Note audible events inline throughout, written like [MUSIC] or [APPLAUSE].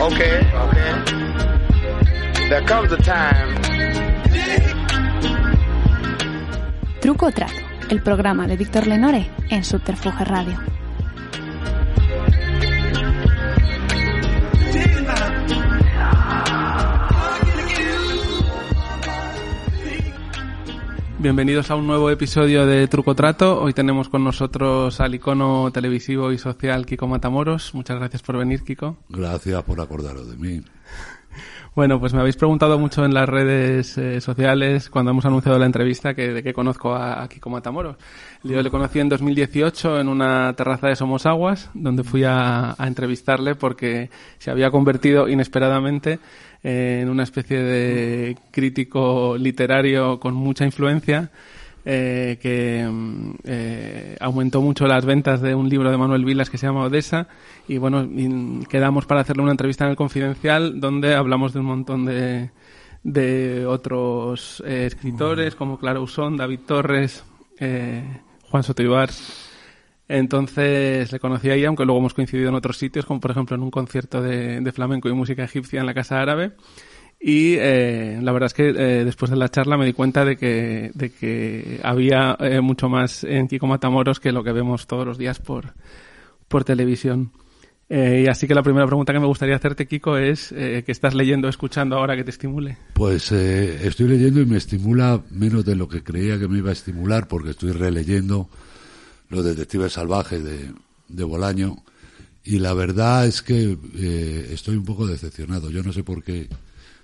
Okay, okay. There comes a time. Truco o trato, el programa de Víctor Lenore en Subterfuge Radio. Bienvenidos a un nuevo episodio de Truco Trato. Hoy tenemos con nosotros al icono televisivo y social Kiko Matamoros. Muchas gracias por venir, Kiko. Gracias por acordaros de mí. Bueno, pues me habéis preguntado mucho en las redes eh, sociales cuando hemos anunciado la entrevista que de qué conozco a, a Kiko Matamoros. Yo le conocí en 2018 en una terraza de Somos Aguas, donde fui a, a entrevistarle porque se había convertido inesperadamente en una especie de crítico literario con mucha influencia. eh, que mm, eh, aumentó mucho las ventas de un libro de Manuel Vilas que se llama Odessa y bueno, y quedamos para hacerle una entrevista en el Confidencial donde hablamos de un montón de, de otros eh, escritores como Clara Usón, David Torres, Juan Sotoibar. Entonces le conocí ahí, aunque luego hemos coincidido en otros sitios, como por ejemplo en un concierto de, de flamenco y música egipcia en la Casa Árabe. Y eh, la verdad es que eh, después de la charla me di cuenta de que, de que había eh, mucho más en Kiko Matamoros que lo que vemos todos los días por, por televisión. Eh, y así que la primera pregunta que me gustaría hacerte, Kiko, es ¿qué estás leyendo escuchando ahora que te estimule? Pues estoy leyendo y me estimula menos de lo que creía que me iba a estimular porque estoy releyendo Los Detectives Salvajes de, de Bolaño y la verdad es que eh, estoy un poco decepcionado. Yo no sé por qué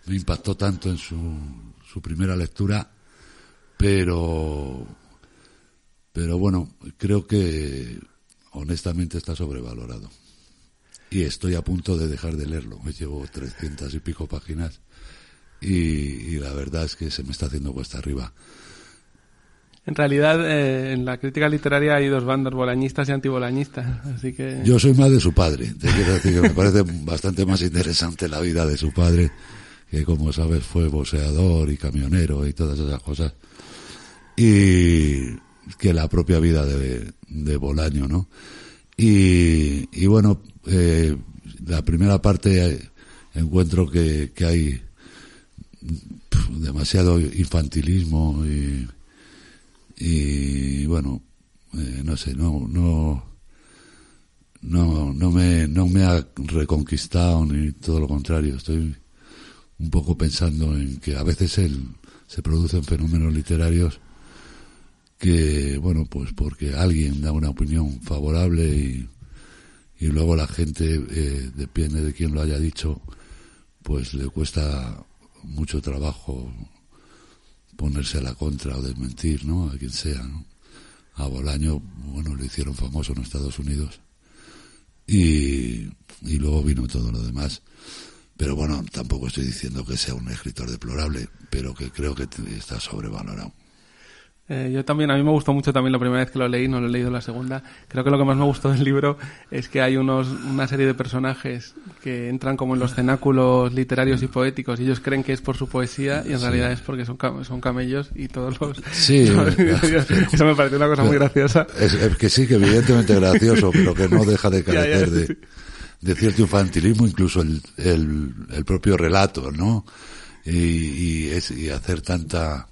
me impactó tanto en su, su primera lectura, pero, pero bueno, creo que honestamente está sobrevalorado. Y estoy a punto de dejar de leerlo. Me llevo trescientas y pico páginas y, y la verdad es que se me está haciendo cuesta arriba. En realidad, eh, en la crítica literaria hay dos bandas, bolañistas y antibolañistas, así que... Yo soy más de su padre. Te quiero decir que me parece bastante más interesante la vida de su padre, que como sabes fue boxeador y camionero y todas esas cosas, y que la propia vida de, de Bolaño, ¿no? Y, y bueno, eh, la primera parte eh, encuentro que, hay demasiado infantilismo y, y bueno, eh, no sé, no, no, no, no me, no me ha reconquistado ni todo lo contrario. Estoy un poco pensando en que a veces él, se producen fenómenos literarios que, bueno, pues porque alguien da una opinión favorable y, y luego la gente, eh, depende de quién lo haya dicho, pues le cuesta mucho trabajo ponerse a la contra o desmentir, ¿no? A quien sea, ¿no? A Bolaño, bueno, lo hicieron famoso en Estados Unidos. Y, y luego vino todo lo demás. Pero bueno, tampoco estoy diciendo que sea un escritor deplorable, pero que creo que está sobrevalorado. Eh, yo también, a mí me gustó mucho también la primera vez que lo leí, no lo he leído la segunda. Creo que lo que más me gustó del libro es que hay unos, una serie de personajes que entran como en los cenáculos literarios y poéticos y ellos creen que es por su poesía y en realidad es porque son, cam- son camellos y todos los... Sí, [LAUGHS] todos- claro. Eso me pareció una cosa muy graciosa. Es, es que sí, que evidentemente gracioso, [LAUGHS] pero que no deja de [LAUGHS] Ya, ya, carecer sí. de, de cierto infantilismo, incluso el, el, el propio relato, ¿no? Y, y, es, y hacer tanta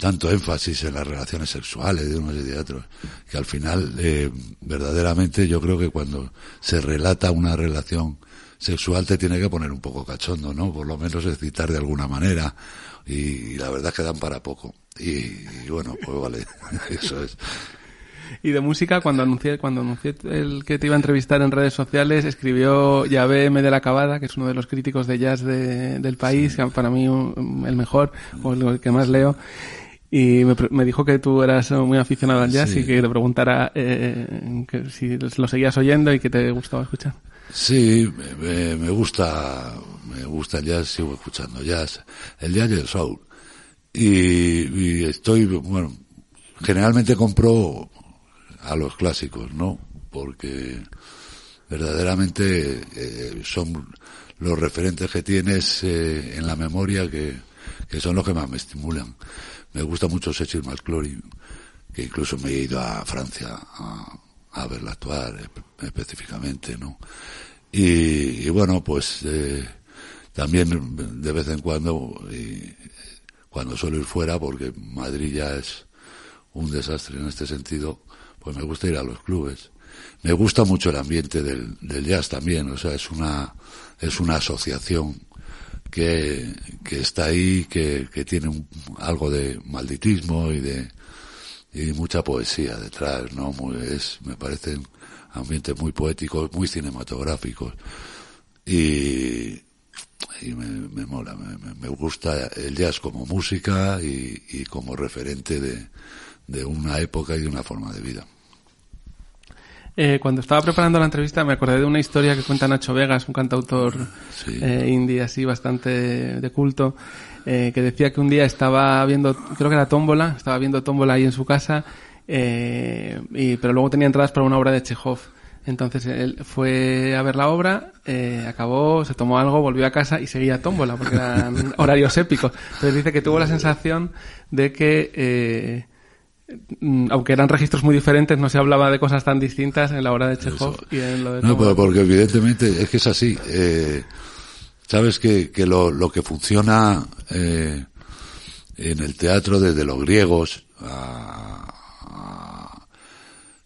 tanto énfasis en las relaciones sexuales de unos y de otros, que al final, eh, verdaderamente, yo creo que cuando se relata una relación sexual te tiene que poner un poco cachondo, ¿no? Por lo menos excitar de alguna manera. Y, y la verdad es que dan para poco. Y, y bueno, pues vale, [LAUGHS] eso es. Y de música, cuando anuncié, cuando anuncié el que te iba a entrevistar en redes sociales, escribió Yahvé M. de la Cabada, que es uno de los críticos de jazz de- del país, que para mí un- el mejor, o el que más leo. Y me, me dijo que tú eras muy aficionado al jazz Sí. y que te preguntara eh, que si lo seguías oyendo y que te gustaba escuchar. Sí, me, me- me gusta, me gusta el jazz, sigo escuchando jazz, el jazz y el soul. Y, y estoy, bueno, generalmente compro a los clásicos, ¿no? Porque verdaderamente eh, son los referentes que tienes eh, en la memoria que, que son los que más me estimulan. Me gusta mucho Cecil McClory, que incluso me he ido a Francia a, a verla actuar espe- específicamente, ¿no? Y, bueno, pues eh, también de vez en cuando, cuando suelo ir fuera, porque Madrid ya es un desastre en este sentido, pues me gusta ir a los clubes. Me gusta mucho el ambiente del, del jazz también, o sea, es una, es una asociación que, que está ahí, que, que tiene un- algo de malditismo y de, y mucha poesía detrás, ¿no? Muy- es, me parecen ambientes muy poéticos, muy cinematográficos. Y, y me, me mola, me, me- gusta el jazz como música y, y como referente de, de una época y de una forma de vida. Eh, cuando estaba preparando la entrevista me acordé de una historia que cuenta Nacho Vegas, un cantautor Sí. eh, indie así bastante de culto, eh, que decía que un día estaba viendo, creo que era Tómbola, estaba viendo Tómbola ahí en su casa, y, pero luego tenía entradas para una obra de Chekhov. Entonces él fue a ver la obra, eh, acabó, se tomó algo, volvió a casa y seguía Tómbola, porque eran [LAUGHS] horarios épicos. Entonces dice que tuvo la sensación de que... Eh, aunque eran registros muy diferentes, no se hablaba de cosas tan distintas en la obra de Chekhov y en lo de No, pero porque evidentemente es que es así. Eh, Sabes que, que lo, lo que funciona eh, en el teatro desde los griegos a- a-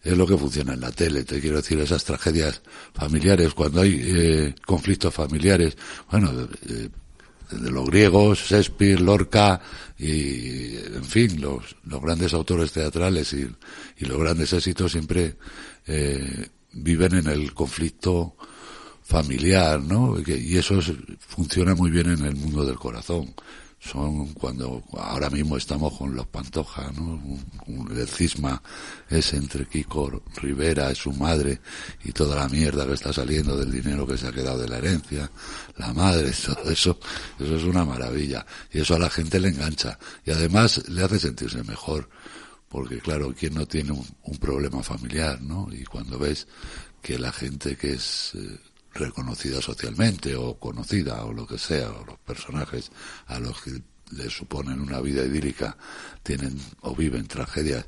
es lo que funciona en la tele. Te quiero decir, esas tragedias familiares, cuando hay eh, conflictos familiares, bueno, desde los griegos, Shakespeare, Lorca y, en fin, los, los grandes autores teatrales y, y los grandes éxitos siempre eh, viven en el conflicto familiar, ¿no? Y eso es- funciona muy bien en el mundo del corazón. Son cuando ahora mismo estamos con los Pantoja, ¿no? El cisma es entre Kiko Rivera y su madre y toda la mierda que está saliendo del dinero que se ha quedado de la herencia, la madre, [LAUGHS] todo eso, eso es una maravilla. Y eso a la gente le engancha. Y además le hace sentirse mejor. Porque claro, ¿quién no tiene un, un problema familiar, no? Y cuando ves que la gente que es eh, reconocida socialmente o conocida o lo que sea, o los personajes a los que les suponen una vida idílica tienen o viven tragedias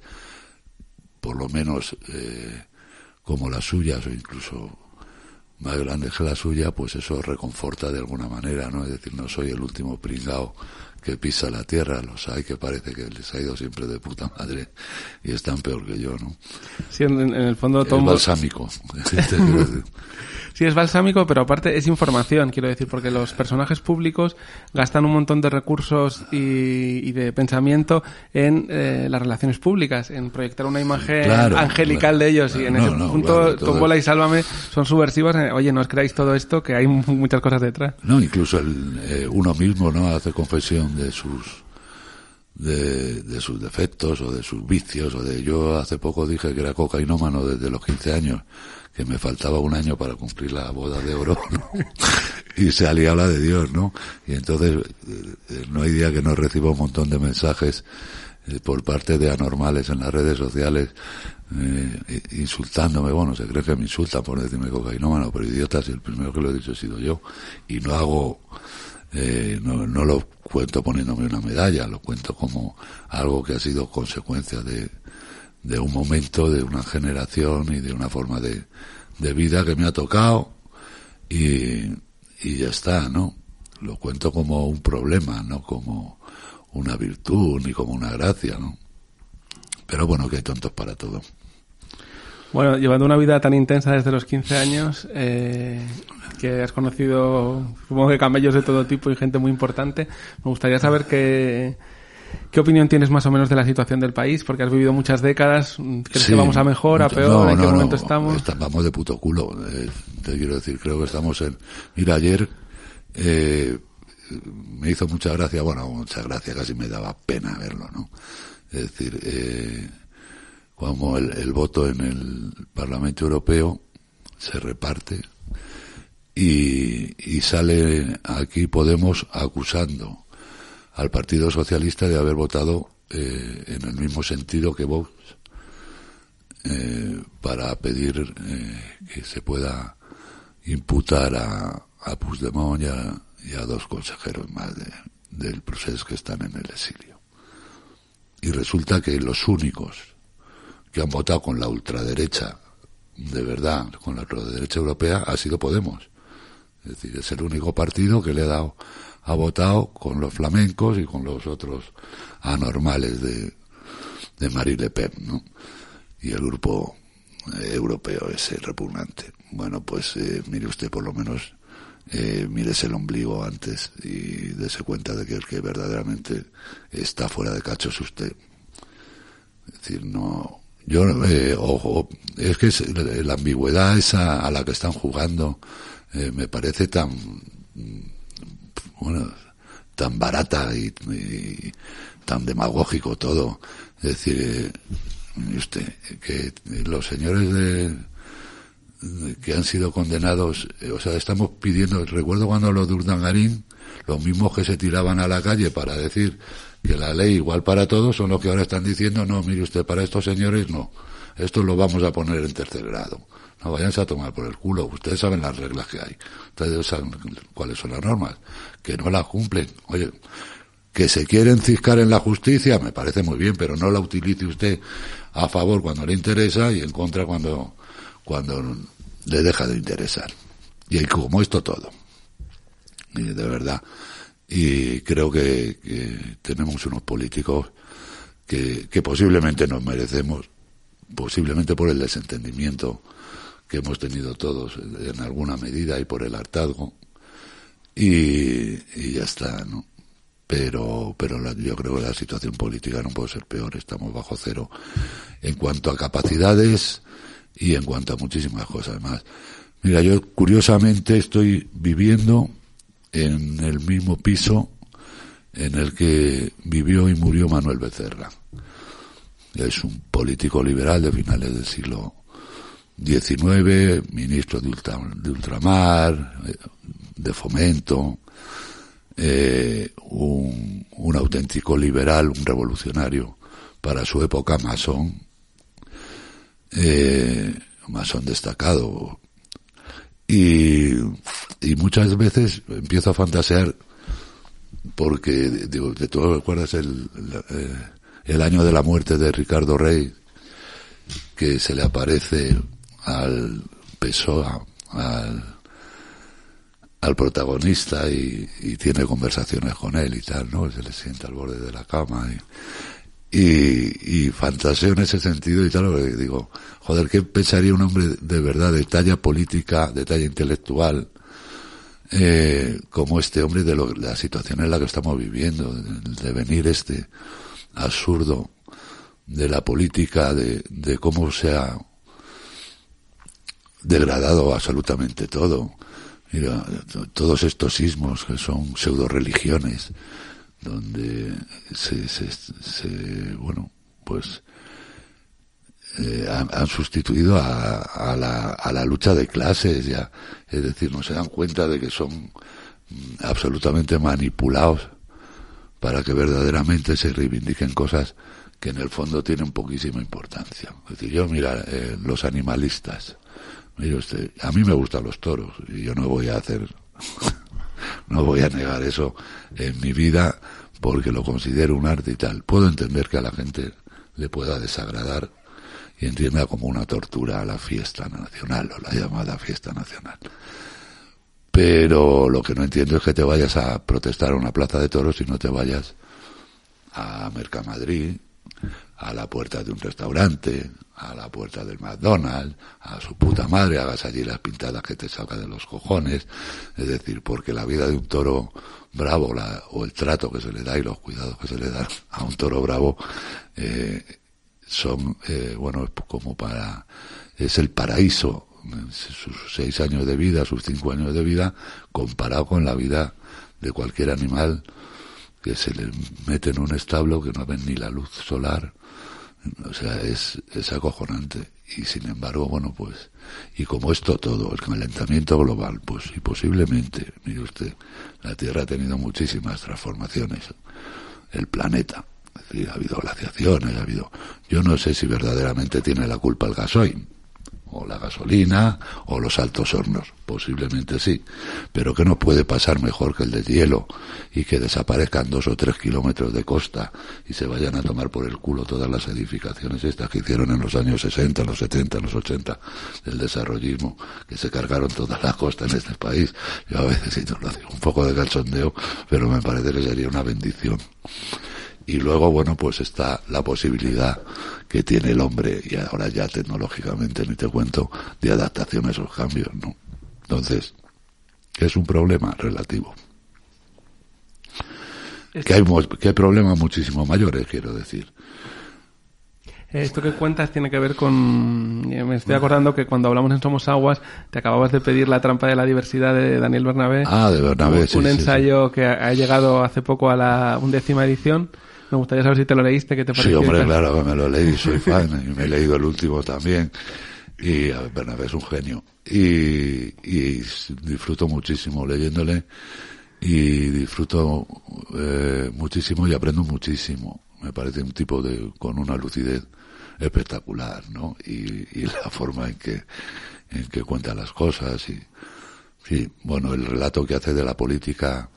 por lo menos eh, como las suyas o incluso más grandes que la suya, pues eso reconforta de alguna manera, ¿no? Es decir, no soy el último pringao que pisa la tierra, los hay que parece que les ha ido siempre de puta madre y están peor que yo, ¿no? Sí, en, en el fondo Es Tómbola... balsámico. [LAUGHS] Sí, es balsámico, pero aparte es información, quiero decir, porque los personajes públicos gastan un montón de recursos y, y de pensamiento en eh, las relaciones públicas, en proyectar una imagen Claro, angelical claro. de ellos. y en No, ese no, punto, todo es- y Sálvame son subversivos. en, Oye, no os creáis todo esto, que hay mu- [LAUGHS] muchas cosas detrás. No, incluso el, eh, uno mismo no hace confesión de sus de, de sus defectos o de sus vicios o de yo hace poco dije que era cocainómano desde los 15 años que me faltaba un año para cumplir la boda de oro [LAUGHS] y se alía la de Dios no y entonces eh, no hay día que no reciba un montón de mensajes eh, por parte de anormales en las redes sociales eh, insultándome, bueno, se cree que me insultan por decirme cocainómano, pero idiota, si el primero que lo he dicho he sido yo, y no hago, eh, no, no lo cuento poniéndome una medalla, lo cuento como algo que ha sido consecuencia de, de un momento, de una generación y de una forma de, de vida que me ha tocado y, y ya está, ¿no? Lo cuento como un problema, no como una virtud ni como una gracia, ¿no? Pero bueno, que hay tontos para todo. Bueno, llevando una vida tan intensa desde los 15 años, eh, que has conocido, supongo que camellos de todo tipo y gente muy importante, me gustaría saber qué, qué opinión tienes más o menos de la situación del país, porque has vivido muchas décadas. ¿Crees Sí, que vamos a mejor, a peor? no, ¿En qué no, momento no, estamos? está- vamos de puto culo. eh, te quiero decir, creo que estamos en... Mira, ayer eh, me hizo mucha gracia, bueno, mucha gracia, casi me daba pena verlo, ¿no? Es decir, eh, como el, el voto en el Parlamento Europeo se reparte y, sale aquí Podemos acusando al Partido Socialista de haber votado eh, en el mismo sentido que Vox eh, para pedir eh, que se pueda imputar a, a, y a dos consejeros más de, del proceso que están en el exilio. Y resulta que los únicos que han votado con la ultraderecha, de verdad, con la ultraderecha europea, ha sido Podemos. Es decir, es el único partido que le ha dado, ha votado con los flamencos y con los otros anormales de, de Marie Le Pen, ¿no? Y el grupo eh, europeo ese repugnante. Bueno, pues eh, mire usted por lo menos, eh, mírese el ombligo antes y dése cuenta de que el que verdaderamente está fuera de cacho es usted. Es decir, no, yo, eh, ojo, es que es, la ambigüedad esa a la que están jugando eh, me parece tan, bueno, tan barata y, tan demagógico todo. Es decir, eh, usted, que los señores de, de que han sido condenados, eh, o sea, estamos pidiendo, recuerdo cuando los de Urdangarín, los mismos que se tiraban a la calle para decir que la ley igual para todos son los que ahora están diciendo, no, mire usted, para estos señores no, esto lo vamos a poner en tercer grado. No váyanse a tomar por el culo, ustedes saben las reglas que hay, ustedes saben cuáles son las normas, que no las cumplen. Oye, que se quieren ciscar en la justicia, me parece muy bien, pero no la utilice usted a favor cuando le interesa y en contra cuando, cuando le deja de interesar. Y como esto todo. De verdad. Y creo que, que tenemos unos políticos que, posiblemente nos merecemos, posiblemente por el desentendimiento que hemos tenido todos en alguna medida y por el hartazgo. Y, y ya está, ¿no? Pero, pero la, yo creo que la situación política no puede ser peor. Estamos bajo cero en cuanto a capacidades y en cuanto a muchísimas cosas más. Mira, yo curiosamente estoy viviendo en el mismo piso en el que vivió y murió Manuel Becerra. Es un político liberal de finales del siglo XIX, ministro de, ultra, de ultramar, de fomento, eh, un, un, auténtico liberal, un revolucionario para su época, masón, eh, masón destacado. Y, y muchas veces empiezo a fantasear porque, digo, de todo recuerdas el, el, el año de la muerte de Ricardo Rey, que se le aparece al PSOE, al, al protagonista y, y, tiene conversaciones con él y tal, ¿no? Se le sienta al borde de la cama y, y, y fantaseo en ese sentido y tal, digo, joder, ¿qué pensaría un hombre de verdad de talla política, de talla intelectual, eh, como este hombre de, lo, la situación en la que estamos viviendo, el devenir este absurdo de la política, de, de cómo se ha degradado absolutamente todo. Mira, todos estos sismos que son pseudo religiones, donde se, se, bueno, pues eh, han, sustituido a, a, la, a, la, lucha de clases ya, es decir, no se dan cuenta de que son absolutamente manipulados para que verdaderamente se reivindiquen cosas que en el fondo tienen poquísima importancia. Es decir, yo mira, eh, los animalistas, Mire a mí me gustan los toros y yo no voy a hacer, no voy a negar eso en mi vida porque lo considero un arte y tal. Puedo entender que a la gente le pueda desagradar y entienda como una tortura a la fiesta nacional o la llamada fiesta nacional. Pero lo que no entiendo es que te vayas a protestar a una plaza de toros y no te vayas a Mercamadrid, a la puerta de un restaurante, a la puerta del McDonald's, a su puta madre, hagas allí las pintadas que te saca de los cojones, es decir, porque la vida de un toro bravo, la, o el trato que se le da y los cuidados que se le dan a un toro bravo, eh, son, eh, bueno, como para, es el paraíso, sus seis años de vida, sus cinco años de vida, comparado con la vida de cualquier animal que se le mete en un establo que no ven ni la luz solar. O sea, es, es acojonante. Y sin embargo, bueno, pues, y como esto todo, el calentamiento global, pues, y posiblemente, mire usted, la Tierra ha tenido muchísimas transformaciones. El planeta. Ha habido glaciaciones, ha habido. Yo no sé si verdaderamente tiene la culpa el gasoil o la gasolina o los altos hornos, posiblemente sí, pero que no puede pasar mejor que el de hielo y que desaparezcan dos o tres kilómetros de costa y se vayan a tomar por el culo todas las edificaciones estas que hicieron en los años 60, los 70, los 80 del desarrollismo, que se cargaron toda la costa en este país. Yo a veces lo digo un poco de cachondeo, pero me parece que sería una bendición. Y luego, bueno, pues está la posibilidad que tiene el hombre, y ahora ya tecnológicamente ni te cuento, de adaptación a esos cambios, ¿no? Entonces, es un problema relativo. Que hay, que hay problemas muchísimo mayores, quiero decir. Esto que cuentas tiene que ver con... Eh, me estoy acordando que cuando hablamos en Somos Aguas te acababas de pedir La trampa de la diversidad de Daniel Bernabé. Ah, de Bernabé, un, sí, Un sí, ensayo que ha llegado hace poco a la undécima edición. Me gustaría saber si te lo leíste, ¿qué te pareció? Sí, hombre, claro que me lo leí, soy fan, y me he leído el último también. Y Bernabé es un genio. Y, y disfruto muchísimo leyéndole y disfruto eh, muchísimo y aprendo muchísimo. Me parece un tipo de con una lucidez espectacular, ¿no? Y, y la [LAUGHS] forma en que en que cuenta las cosas y sí, bueno, el relato que hace de la política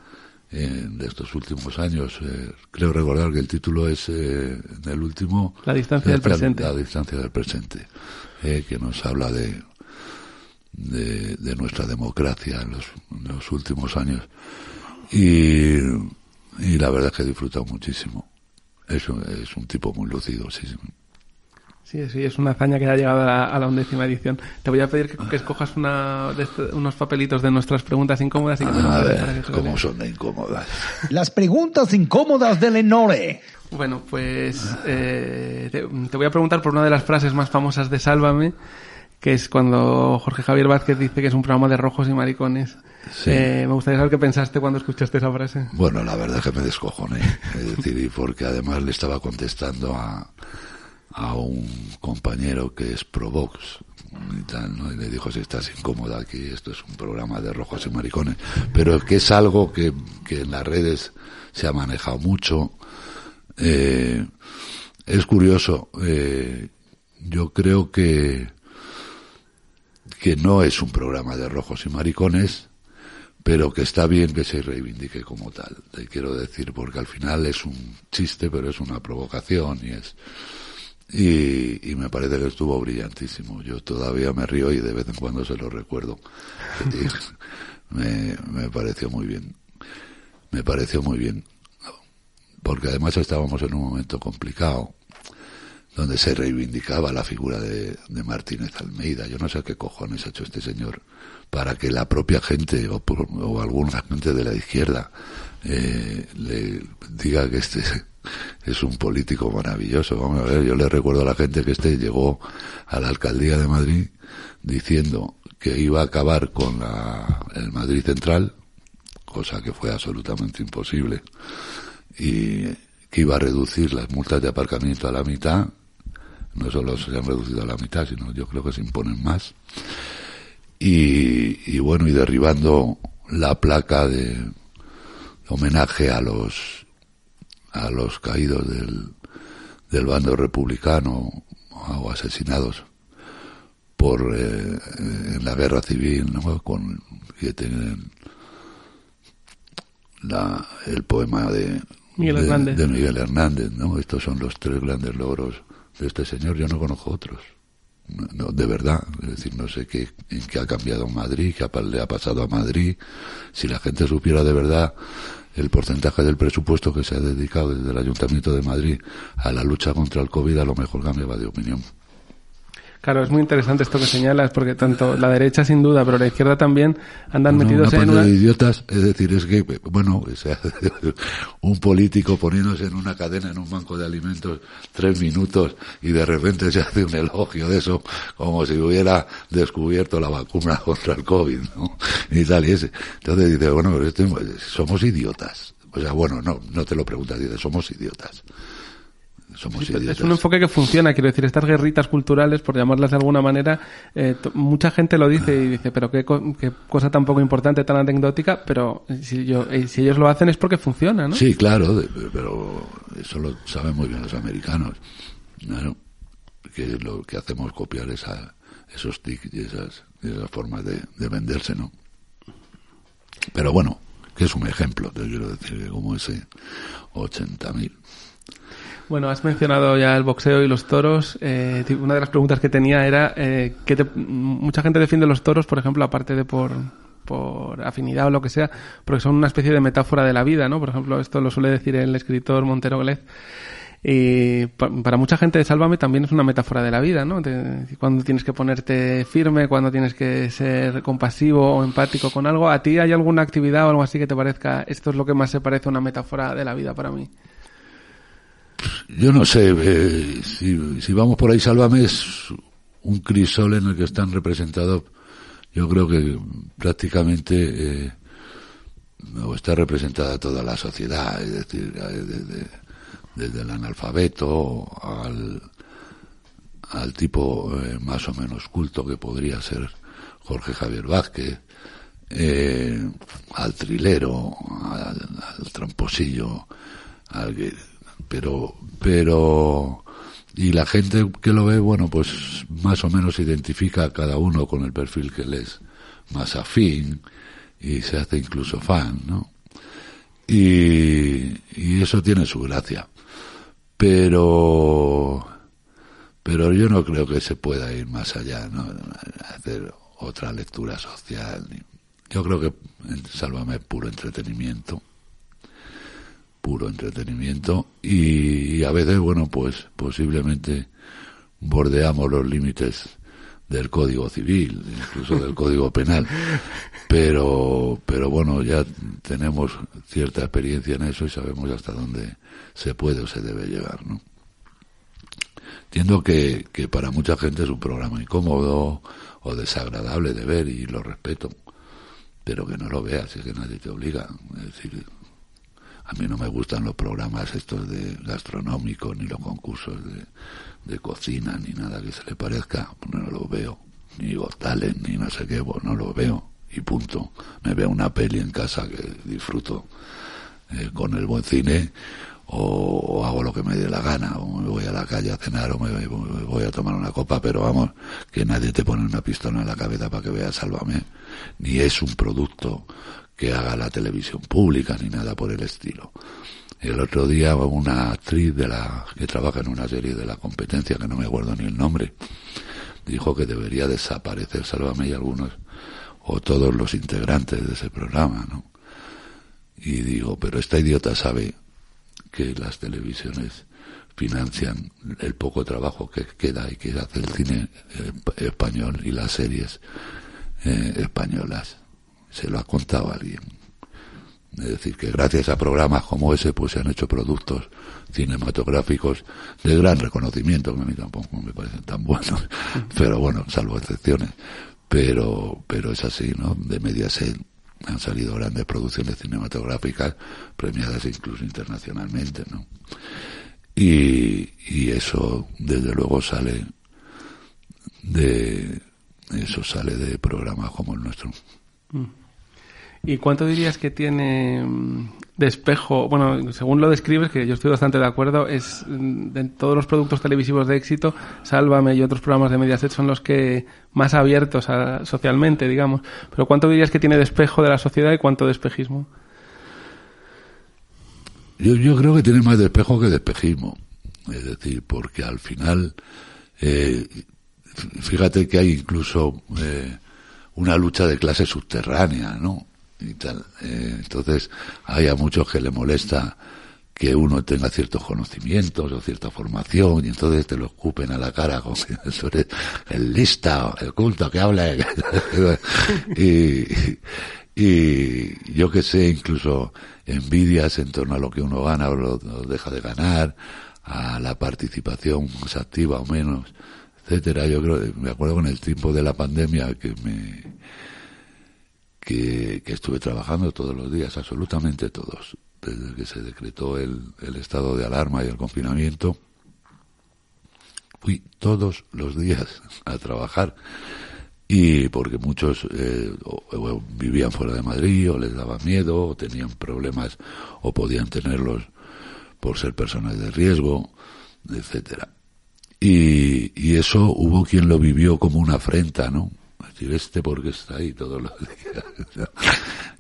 de estos últimos años. Eh, creo recordar que el título es eh, del último. La distancia del presente. La distancia del presente, eh, que nos habla de, de, de nuestra democracia en los, en los, últimos años. Y, y la verdad es que he disfrutado muchísimo. Es un, es un tipo muy lucido, sí. Sí, sí, es una hazaña que ha llegado a la, a la undécima edición. Te voy a pedir que, que escojas una de este, unos papelitos de nuestras preguntas incómodas y que te a ver, ¿cómo son de incómodas? Las preguntas incómodas de Lenore. Bueno, pues eh, te, te, voy a preguntar por una de las frases más famosas de Sálvame, que es cuando Jorge Javier Vázquez dice que es un programa de rojos y maricones. Sí. Eh, me gustaría saber qué pensaste cuando escuchaste esa frase. Bueno, la verdad es que me descojoné. Es decir, y porque además le estaba contestando a a un compañero que es Provox y tal, ¿no? Y le dijo, si estás incómoda aquí, esto es un programa de rojos y maricones. Pero que es algo que, que en las redes se ha manejado mucho. Eh, es curioso, eh, yo creo que, que no es un programa de rojos y maricones, pero que está bien que se reivindique como tal. Te quiero decir, porque al final es un chiste, pero es una provocación y es, y, y, me parece que estuvo brillantísimo. Yo todavía me río y de vez en cuando se lo recuerdo. [LAUGHS] me, me pareció muy bien. Me pareció muy bien. Porque además estábamos en un momento complicado donde se reivindicaba la figura de, Martínez Almeida. Yo no sé qué cojones ha hecho este señor para que la propia gente o, por, o alguna gente de la izquierda eh, le diga que este [LAUGHS] es un político maravilloso. Vamos a ver, yo le recuerdo a la gente que este llegó a la alcaldía de Madrid diciendo que iba a acabar con la, el Madrid Central, cosa que fue absolutamente imposible, y que iba a reducir las multas de aparcamiento a la mitad. No solo se han reducido a la mitad, sino yo creo que se imponen más. Y, y bueno, y derribando la placa de homenaje a los a los caídos del, del bando republicano o asesinados por eh, en la guerra civil ¿no? con que tienen la, el poema de Miguel, de, Hernández. de Miguel Hernández no estos son los tres grandes logros este señor yo no conozco otros no, de verdad, es decir, no sé qué, qué ha cambiado Madrid, qué le ha pasado a Madrid, si la gente supiera de verdad el porcentaje del presupuesto que se ha dedicado desde el Ayuntamiento de Madrid a la lucha contra el COVID, a lo mejor cambiaba de opinión. Claro, es muy interesante esto que señalas, porque tanto la derecha sin duda, pero la izquierda también andan no, metidos una en una... de idiotas, es decir, es que, bueno, o sea, [LAUGHS] un político poniéndose en una cadena, en un banco de alimentos, tres minutos, y de repente se hace un elogio de eso, como si hubiera descubierto la vacuna [LAUGHS] contra el COVID, ¿no? Y tal, y ese. Entonces dice, bueno, pero este, somos idiotas O sea, bueno, no, no te lo preguntas, dices, somos idiotas. Somos Sí, idiotas. es un enfoque que funciona, quiero decir, estas guerritas culturales, por llamarlas de alguna manera, eh, mucha gente lo dice y dice, pero qué, co- qué cosa tan poco importante, tan anecdótica, pero si, yo, eh, si ellos lo hacen es porque funciona, ¿no? Sí, claro, de- pero eso lo saben muy bien los americanos. Claro, que lo que hacemos es copiar esa, esos tics y esas, esas formas de, de venderse, ¿no? Pero bueno, que es un ejemplo, te quiero decir, que como ese 80.000. Bueno, has mencionado ya el boxeo y los toros. Eh, una de las preguntas que tenía era eh, que te- mucha gente defiende los toros, por ejemplo, aparte de por, por afinidad o lo que sea, porque son una especie de metáfora de la vida, ¿no? Por ejemplo, esto lo suele decir el escritor Montero Glez. Y pa- para mucha gente, Sálvame también es una metáfora de la vida, ¿no? De- cuando tienes que ponerte firme, cuando tienes que ser compasivo o empático con algo. ¿A ti hay alguna actividad o algo así que te parezca, esto es lo que más se parece a una metáfora de la vida para mí? Yo no sé, eh, si, vamos por ahí, Sálvame es un crisol en el que están representados, yo creo que prácticamente eh, está representada toda la sociedad, es decir, desde, desde el analfabeto al, al tipo eh, más o menos culto que podría ser Jorge Javier Vázquez, eh, al trilero, al, al tramposillo, al que, pero, pero, y la gente que lo ve, bueno, pues más o menos identifica a cada uno con el perfil que le es más afín y se hace incluso fan, ¿no? Y, y eso tiene su gracia. Pero, pero yo no creo que se pueda ir más allá, ¿no? Hacer otra lectura social. Yo creo que Sálvame puro entretenimiento. Puro entretenimiento. Y, a veces, bueno, pues posiblemente bordeamos los límites del Código Civil, incluso del Código Penal. Pero, pero bueno, ya tenemos cierta experiencia en eso y sabemos hasta dónde se puede o se debe llegar, ¿no? Entiendo que, que para mucha gente es un programa incómodo o desagradable de ver y lo respeto, pero que no lo veas, es que nadie te obliga. Es decir, a mí no me gustan los programas estos de gastronómicos, ni los concursos de, de cocina, ni nada que se le parezca, pues no lo veo. Ni Got Talent, ni no sé qué, pues no lo veo. Y punto. Me veo una peli en casa que disfruto eh, con el buen cine, o, hago lo que me dé la gana, o me voy a la calle a cenar, o me, me voy a tomar una copa, pero vamos, que nadie te pone una pistola en la cabeza para que veas Sálvame, ni es un producto que haga la televisión pública, ni nada por el estilo. El otro día una actriz de la que trabaja en una serie de la competencia, que no me acuerdo ni el nombre, dijo que debería desaparecer Sálvame y algunos o todos los integrantes de ese programa, ¿no? Y digo, pero esta idiota sabe que las televisiones financian el poco trabajo que queda y que hace el cine eh, español y las series eh, españolas. Se lo ha contado alguien. Es decir, que gracias a programas como ese, pues se han hecho productos cinematográficos de gran reconocimiento, que a mí tampoco me parecen tan buenos, [LAUGHS] pero bueno, salvo excepciones. Pero, pero es así, ¿no? De Mediaset han salido grandes producciones cinematográficas premiadas incluso internacionalmente, ¿no? Y, y eso, desde luego, sale de, eso sale de programas como el nuestro. ¿Y cuánto dirías que tiene mm, de espejo? Bueno, según lo describes, que yo estoy bastante de acuerdo, es mm, de todos los productos televisivos de éxito, Sálvame y otros programas de Mediaset son los que más abiertos socialmente, digamos. Pero ¿cuánto dirías que tiene de espejo de la sociedad y cuánto de espejismo? Yo, yo creo que tiene más de espejo que de espejismo. Es decir, porque al final, eh, fíjate que hay incluso eh, una lucha de clase subterránea, ¿no? Y tal. Eh, entonces, hay a muchos que le molesta que uno tenga ciertos conocimientos o cierta formación y entonces te lo escupen a la cara [LAUGHS] eres el lista, el culto que habla. [LAUGHS] y, y yo que sé, incluso envidias en torno a lo que uno gana o lo, lo deja de ganar, a la participación más activa o menos, etcétera. Yo creo, me acuerdo con el tiempo de la pandemia que me que, estuve trabajando todos los días, absolutamente todos, desde que se decretó el, el estado de alarma y el confinamiento, fui todos los días a trabajar y porque muchos eh, o vivían fuera de Madrid o les daba miedo o tenían problemas o podían tenerlos por ser personas de riesgo, etcétera. Y, y eso hubo quien lo vivió como una afrenta, ¿no? Decir, este porque está ahí todos los días.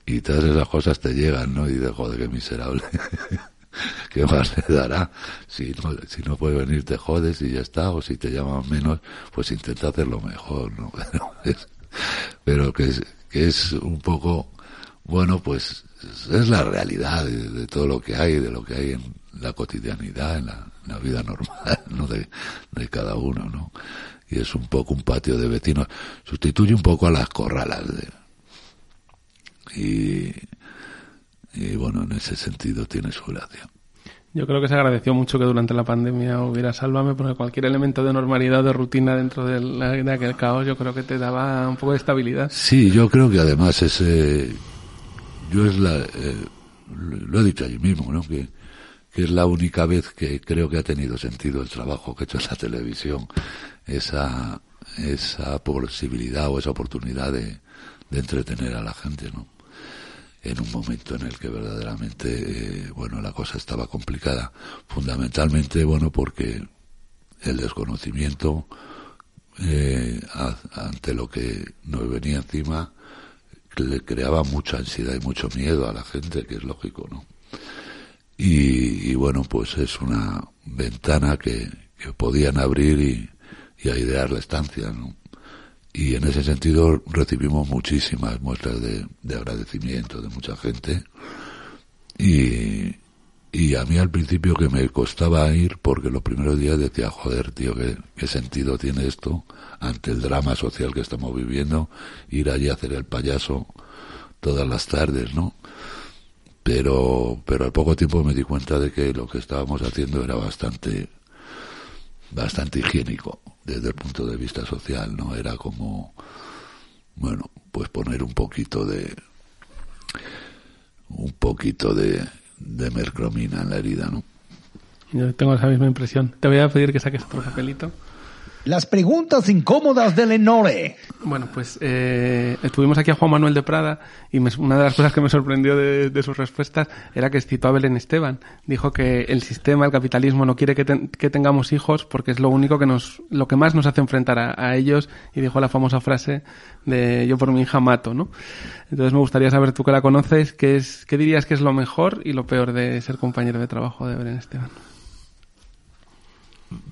y todas esas cosas te llegan, ¿no? Y de joder, qué miserable. [LAUGHS] ¿Qué más le dará? Si no, si no puede venir, te jodes y ya está. O si te llaman menos, pues intenta hacerlo mejor, ¿no? [LAUGHS] Pero, pero que, es, que es un poco, bueno, pues es la realidad de, de todo lo que hay, de lo que hay en la cotidianidad, en la, en la vida normal, [LAUGHS] ¿no? De, de cada uno, ¿no? Y es un poco un patio de vecinos. Sustituye un poco a las corralas de, y, y bueno, en ese sentido tiene su gracia. Yo creo que se agradeció mucho que durante la pandemia hubiera Sálvame, porque cualquier elemento de normalidad o de rutina dentro de, la- de aquel caos yo creo que te daba un poco de estabilidad. Sí, yo creo que además ese, yo es la, eh, lo he dicho allí mismo, ¿no? Que es la única vez que creo que ha tenido sentido el trabajo que he hecho en la televisión, esa, esa posibilidad o esa oportunidad de, de entretener a la gente, ¿no? en un momento en el que verdaderamente, eh, bueno, la cosa estaba complicada. Fundamentalmente, bueno, porque el desconocimiento eh, ante lo que nos venía encima le creaba mucha ansiedad y mucho miedo a la gente, que es lógico, ¿no? Y, y bueno, pues es una ventana que, podían abrir y, y airear la estancia, ¿no? Y en ese sentido recibimos muchísimas muestras de, de agradecimiento de mucha gente. Y, y a mí al principio que me costaba ir, porque los primeros días decía, joder, tío, ¿qué, qué sentido tiene esto ante el drama social que estamos viviendo? Ir allí a hacer el payaso todas las tardes, ¿no? Pero, pero al poco tiempo me di cuenta de que lo que estábamos haciendo era bastante, bastante higiénico desde el punto de vista social, ¿no? Era como, bueno, pues poner un poquito de, un poquito de, de mercromina en la herida, ¿no? Yo tengo esa misma impresión. Te voy a pedir que saques otro papelito. Las preguntas incómodas de Lenore. Bueno, pues eh, estuvimos aquí a Juan Manuel de Prada y una de las cosas que me sorprendió de, sus respuestas era que citó a Belén Esteban. Dijo que el sistema, el capitalismo, no quiere que, que tengamos hijos porque es lo único que nos, lo que más nos hace enfrentar a, a ellos. Y dijo la famosa frase de yo por mi hija mato, ¿no? Entonces me gustaría saber tú que la conoces, ¿qué es, qué dirías que es lo mejor y lo peor de ser compañero de trabajo de Belén Esteban?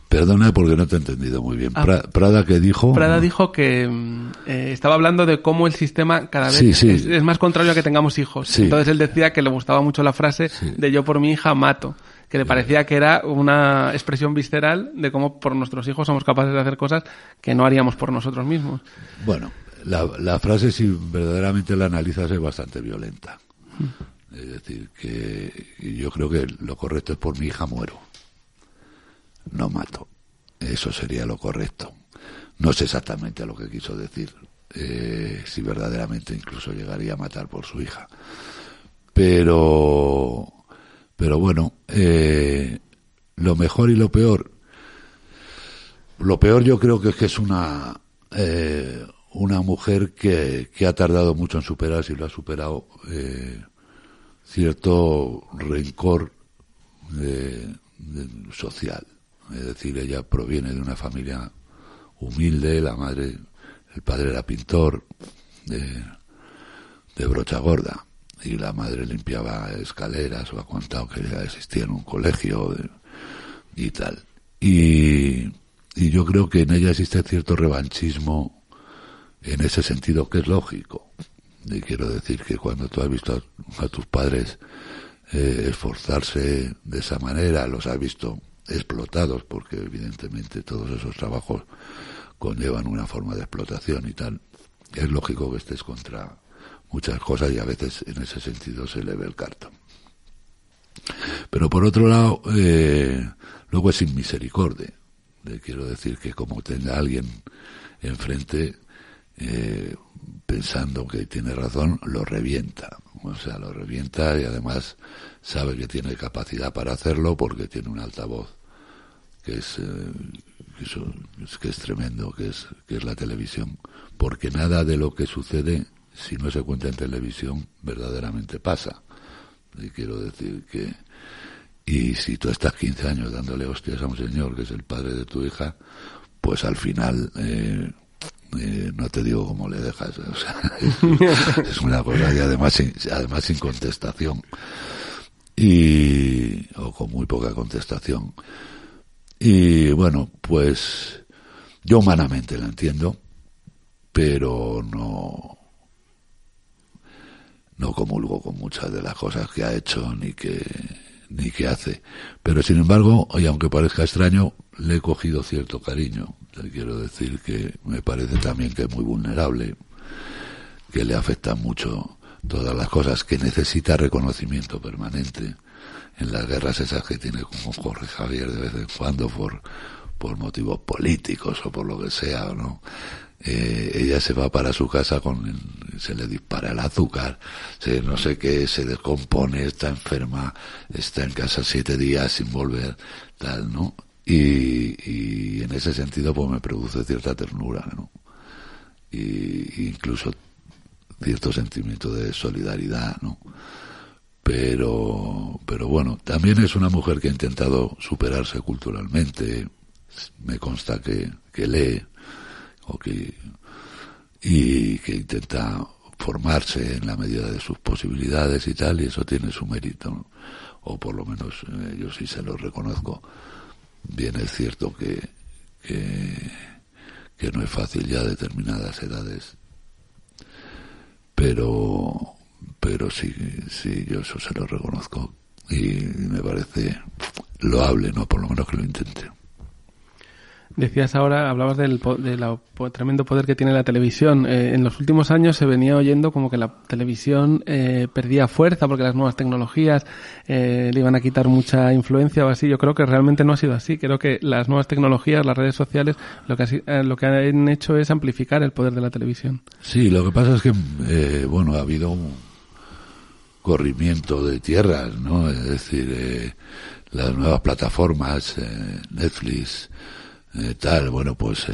Perdona porque no te he entendido muy bien. Ah. Pra- Prada que dijo... Prada dijo que mm, eh, estaba hablando de cómo el sistema cada vez Sí, sí. Es, es más contrario a que tengamos hijos. Sí. Entonces él decía que le gustaba mucho la frase de yo por mi hija mato, que le parecía que era una expresión visceral de cómo por nuestros hijos somos capaces de hacer cosas que no haríamos por nosotros mismos. Bueno, la, la frase, si verdaderamente la analizas, es bastante violenta. Es decir, que yo creo que lo correcto es por mi hija muero. No mato. Eso sería lo correcto. No sé exactamente lo que quiso decir. eh, si verdaderamente incluso llegaría a matar por su hija. Pero, pero bueno, eh, lo mejor y lo peor. Lo peor yo creo que es que es una, eh, una mujer que, que ha tardado mucho en superar, si lo ha superado, eh, cierto rencor de- social. Es decir, ella proviene de una familia humilde, la madre, el padre era pintor de, de brocha gorda y la madre limpiaba escaleras o ha contado que ya existía en un colegio y tal. Y, y yo creo que en ella existe cierto revanchismo en ese sentido que es lógico. Y quiero decir que cuando tú has visto a, a tus padres eh, esforzarse de esa manera, los has visto explotados, porque evidentemente todos esos trabajos conllevan una forma de explotación y tal, es lógico que estés contra muchas cosas y a veces en ese sentido se le ve el cartón. Pero por otro lado, eh, luego es sin misericordia. Le quiero decir que como tenga alguien enfrente, eh, pensando que tiene razón, lo revienta. O sea, lo revienta y además sabe que tiene capacidad para hacerlo porque tiene un altavoz que es, eh, que es tremendo, que es, que es la televisión. Porque nada de lo que sucede, si no se cuenta en televisión, verdaderamente pasa. Y quiero decir que, y si tú estás 15 años dándole hostias a un señor que es el padre de tu hija, pues al final, eh, eh, no te digo cómo le dejas. [LAUGHS] O sea, es, una cosa y además, además sin contestación. Y, o con muy poca contestación. Y bueno, pues yo humanamente la entiendo, pero no, no comulgo con muchas de las cosas que ha hecho ni que, ni que hace. Pero sin embargo, y aunque parezca extraño, le he cogido cierto cariño. Le quiero decir que me parece también que es muy vulnerable, que le afectan mucho todas las cosas, que necesita reconocimiento permanente en las guerras esas que tiene como Jorge Javier de vez en cuando por, por motivos políticos o por lo que sea, ¿no? Eh, ella se va para su casa con se le dispara el azúcar, se, no sé qué, se descompone, está enferma, está en casa siete días sin volver, tal, ¿no? Y, y en ese sentido pues me produce cierta ternura, ¿no? Y, incluso cierto sentimiento de solidaridad, ¿no? Pero pero bueno también es una mujer que ha intentado superarse culturalmente. Me consta que, que lee o que y que intenta formarse en la medida de sus posibilidades y tal y eso tiene su mérito o por lo menos eh, yo sí se lo reconozco. Bien es cierto que, que que no es fácil ya a determinadas edades. Pero pero sí, sí, yo eso se lo reconozco y me parece loable, ¿no? Por lo menos que lo intente. Decías ahora, hablabas del tremendo poder que tiene la televisión. Eh, en los últimos años se venía oyendo como que la televisión eh, perdía fuerza porque las nuevas tecnologías eh, le iban a quitar mucha influencia o así. Yo creo que realmente no ha sido así. Creo que las nuevas tecnologías, las redes sociales, lo que, lo que han hecho es amplificar el poder de la televisión. Sí, lo que pasa es que, bueno, ha habido un corrimiento de tierras, ¿no? Es decir, eh, las nuevas plataformas, eh, Netflix, eh, tal, bueno, pues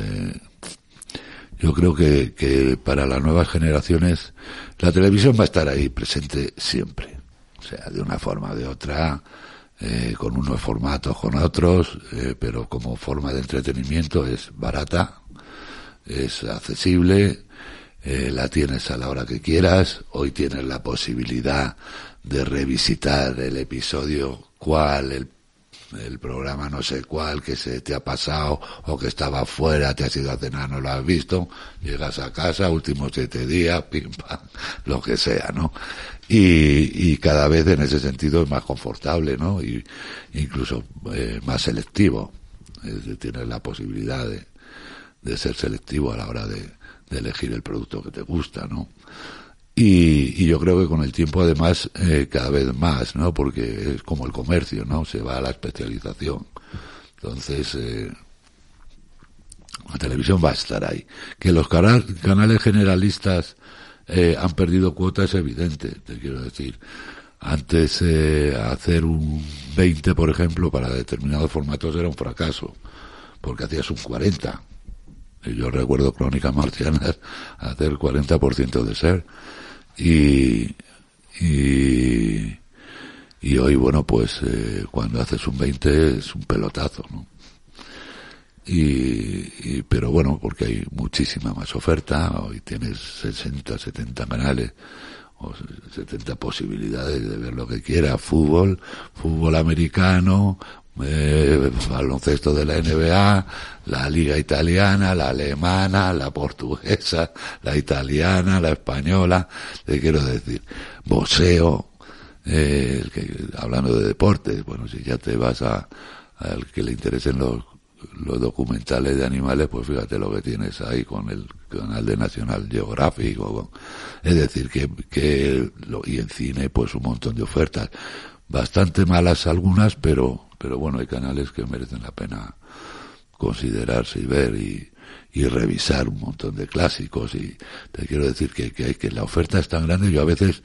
yo creo que, que para las nuevas generaciones la televisión va a estar ahí presente siempre, o sea, de una forma o de otra, con unos formatos, con otros, pero como forma de entretenimiento es barata, es accesible, eh, la tienes a la hora que quieras, hoy tienes la posibilidad de revisitar el episodio cuál, el, el, programa no sé cuál que se te ha pasado o que estaba fuera, te has ido a cenar, no lo has visto, llegas a casa, últimos siete días, [LAUGHS] pim pam, lo que sea, ¿no? Y, y cada vez en ese sentido es más confortable, ¿no? Y incluso eh, más selectivo. tienes la posibilidad de, de ser selectivo a la hora de, de elegir el producto que te gusta, ¿no? Y, yo creo que con el tiempo además eh, cada vez más, ¿no? Porque es como el comercio, ¿no? Se va a la especialización. Entonces, eh, la televisión va a estar ahí. Que los canales generalistas eh, han perdido cuota es evidente, te quiero decir. Antes hacer un 20, por ejemplo, para determinados formatos era un fracaso, porque hacías un 40 yo recuerdo Crónicas Marcianas [LAUGHS] hacer 40% de ser. Y, y, y hoy, bueno, pues eh, cuando haces un 20 es un pelotazo, ¿no? Y, pero bueno, porque hay muchísima más oferta, hoy tienes 60, 70 canales o 70 posibilidades de ver lo que quieras, fútbol, fútbol americano, eh, baloncesto de la NBA, la liga italiana, la alemana, la portuguesa, la italiana, la española, te quiero decir, boxeo, eh, hablando de deportes, bueno, si ya te vas a, al que le interesen los, los documentales de animales, pues fíjate lo que tienes ahí con el canal de National Geographic, es decir, que, que lo, y en cine, pues un montón de ofertas, bastante malas algunas, pero, pero bueno, hay canales que merecen la pena considerarse y ver y, revisar un montón de clásicos y te quiero decir que, que, que la oferta es tan grande yo a veces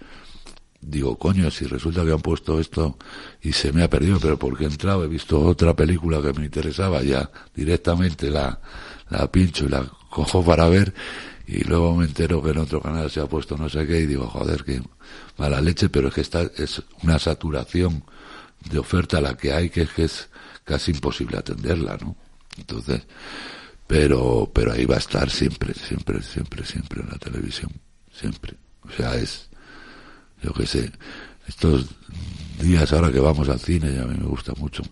digo, coño, si resulta que han puesto esto y se me ha perdido, pero porque he entrado, he visto otra película que me interesaba, ya directamente la, la pincho y la [LAUGHS] cojo para ver, y luego me entero que en otro canal se ha puesto no sé qué, y digo, joder, que mala leche, pero es que esta es una saturación de oferta la que hay, que es que es casi imposible atenderla, ¿no? Entonces, pero, pero ahí va a estar siempre, siempre, siempre, siempre en la televisión, siempre. O sea, es, yo qué sé, estos días ahora que vamos al cine, y a mí me gusta mucho,